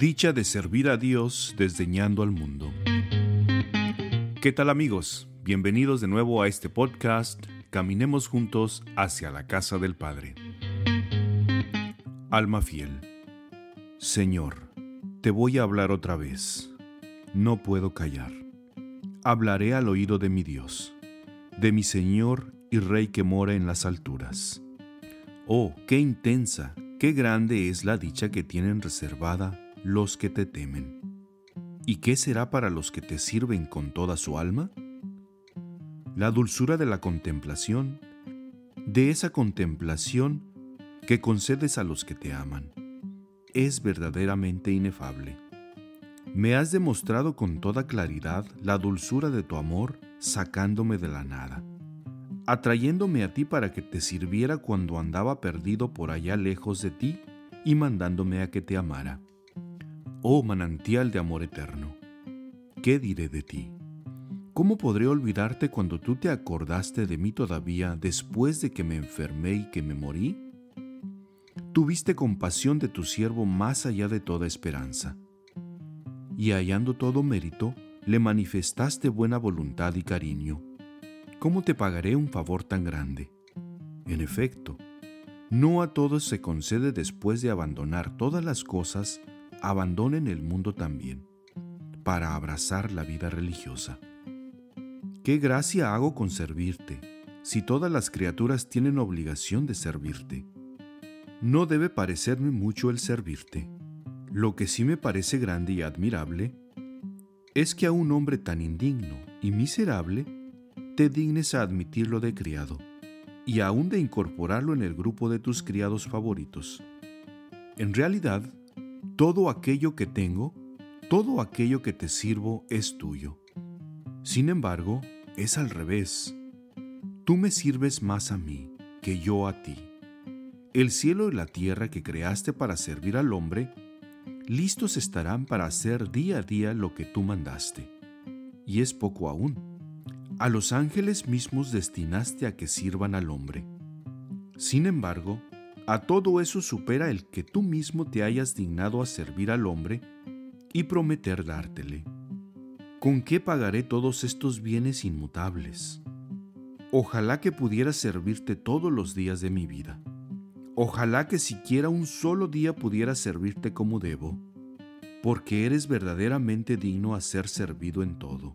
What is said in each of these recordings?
Dicha de servir a Dios desdeñando al mundo. ¿Qué tal amigos? Bienvenidos de nuevo a este podcast. Caminemos juntos hacia la casa del Padre. Alma fiel. Señor, te voy a hablar otra vez. No puedo callar. Hablaré al oído de mi Dios, de mi Señor y Rey que mora en las alturas. Oh, qué intensa, qué grande es la dicha que tienen reservada los que te temen. ¿Y qué será para los que te sirven con toda su alma? La dulzura de la contemplación, de esa contemplación que concedes a los que te aman, es verdaderamente inefable. Me has demostrado con toda claridad la dulzura de tu amor sacándome de la nada, atrayéndome a ti para que te sirviera cuando andaba perdido por allá lejos de ti y mandándome a que te amara. Oh manantial de amor eterno, ¿qué diré de ti? ¿Cómo podré olvidarte cuando tú te acordaste de mí todavía después de que me enfermé y que me morí? Tuviste compasión de tu siervo más allá de toda esperanza. Y hallando todo mérito, le manifestaste buena voluntad y cariño. ¿Cómo te pagaré un favor tan grande? En efecto, no a todos se concede después de abandonar todas las cosas abandonen el mundo también, para abrazar la vida religiosa. ¿Qué gracia hago con servirte, si todas las criaturas tienen obligación de servirte? No debe parecerme mucho el servirte. Lo que sí me parece grande y admirable es que a un hombre tan indigno y miserable te dignes a admitirlo de criado y aún de incorporarlo en el grupo de tus criados favoritos. En realidad, todo aquello que tengo, todo aquello que te sirvo es tuyo. Sin embargo, es al revés. Tú me sirves más a mí que yo a ti. El cielo y la tierra que creaste para servir al hombre, listos estarán para hacer día a día lo que tú mandaste. Y es poco aún. A los ángeles mismos destinaste a que sirvan al hombre. Sin embargo, a todo eso supera el que tú mismo te hayas dignado a servir al hombre y prometer dártele. ¿Con qué pagaré todos estos bienes inmutables? Ojalá que pudiera servirte todos los días de mi vida. Ojalá que siquiera un solo día pudiera servirte como debo, porque eres verdaderamente digno a ser servido en todo,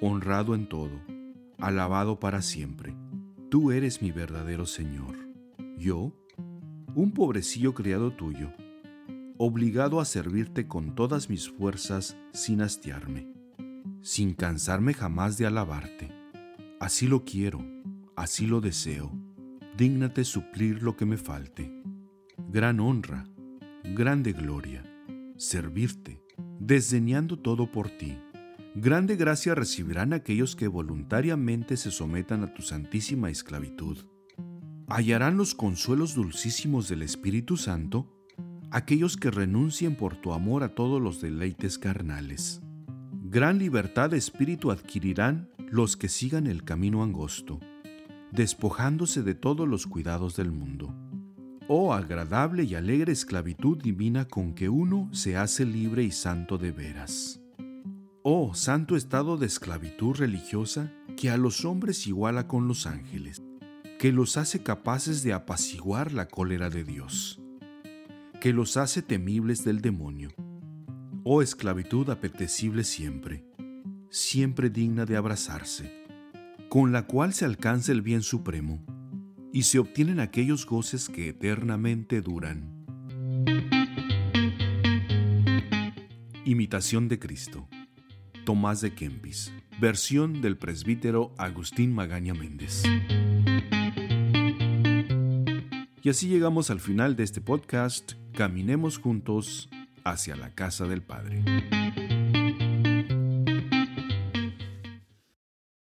honrado en todo, alabado para siempre. Tú eres mi verdadero Señor. Yo, un pobrecillo criado tuyo, obligado a servirte con todas mis fuerzas sin hastiarme, sin cansarme jamás de alabarte. Así lo quiero, así lo deseo. Dígnate suplir lo que me falte. Gran honra, grande gloria, servirte, desdeñando todo por ti. Grande gracia recibirán aquellos que voluntariamente se sometan a tu santísima esclavitud hallarán los consuelos dulcísimos del Espíritu Santo aquellos que renuncien por tu amor a todos los deleites carnales. Gran libertad de espíritu adquirirán los que sigan el camino angosto, despojándose de todos los cuidados del mundo. Oh agradable y alegre esclavitud divina con que uno se hace libre y santo de veras. Oh santo estado de esclavitud religiosa que a los hombres iguala con los ángeles que los hace capaces de apaciguar la cólera de Dios, que los hace temibles del demonio. Oh esclavitud apetecible siempre, siempre digna de abrazarse, con la cual se alcanza el bien supremo y se obtienen aquellos goces que eternamente duran. Imitación de Cristo. Tomás de Kempis. Versión del presbítero Agustín Magaña Méndez. Y así llegamos al final de este podcast. Caminemos juntos hacia la casa del Padre.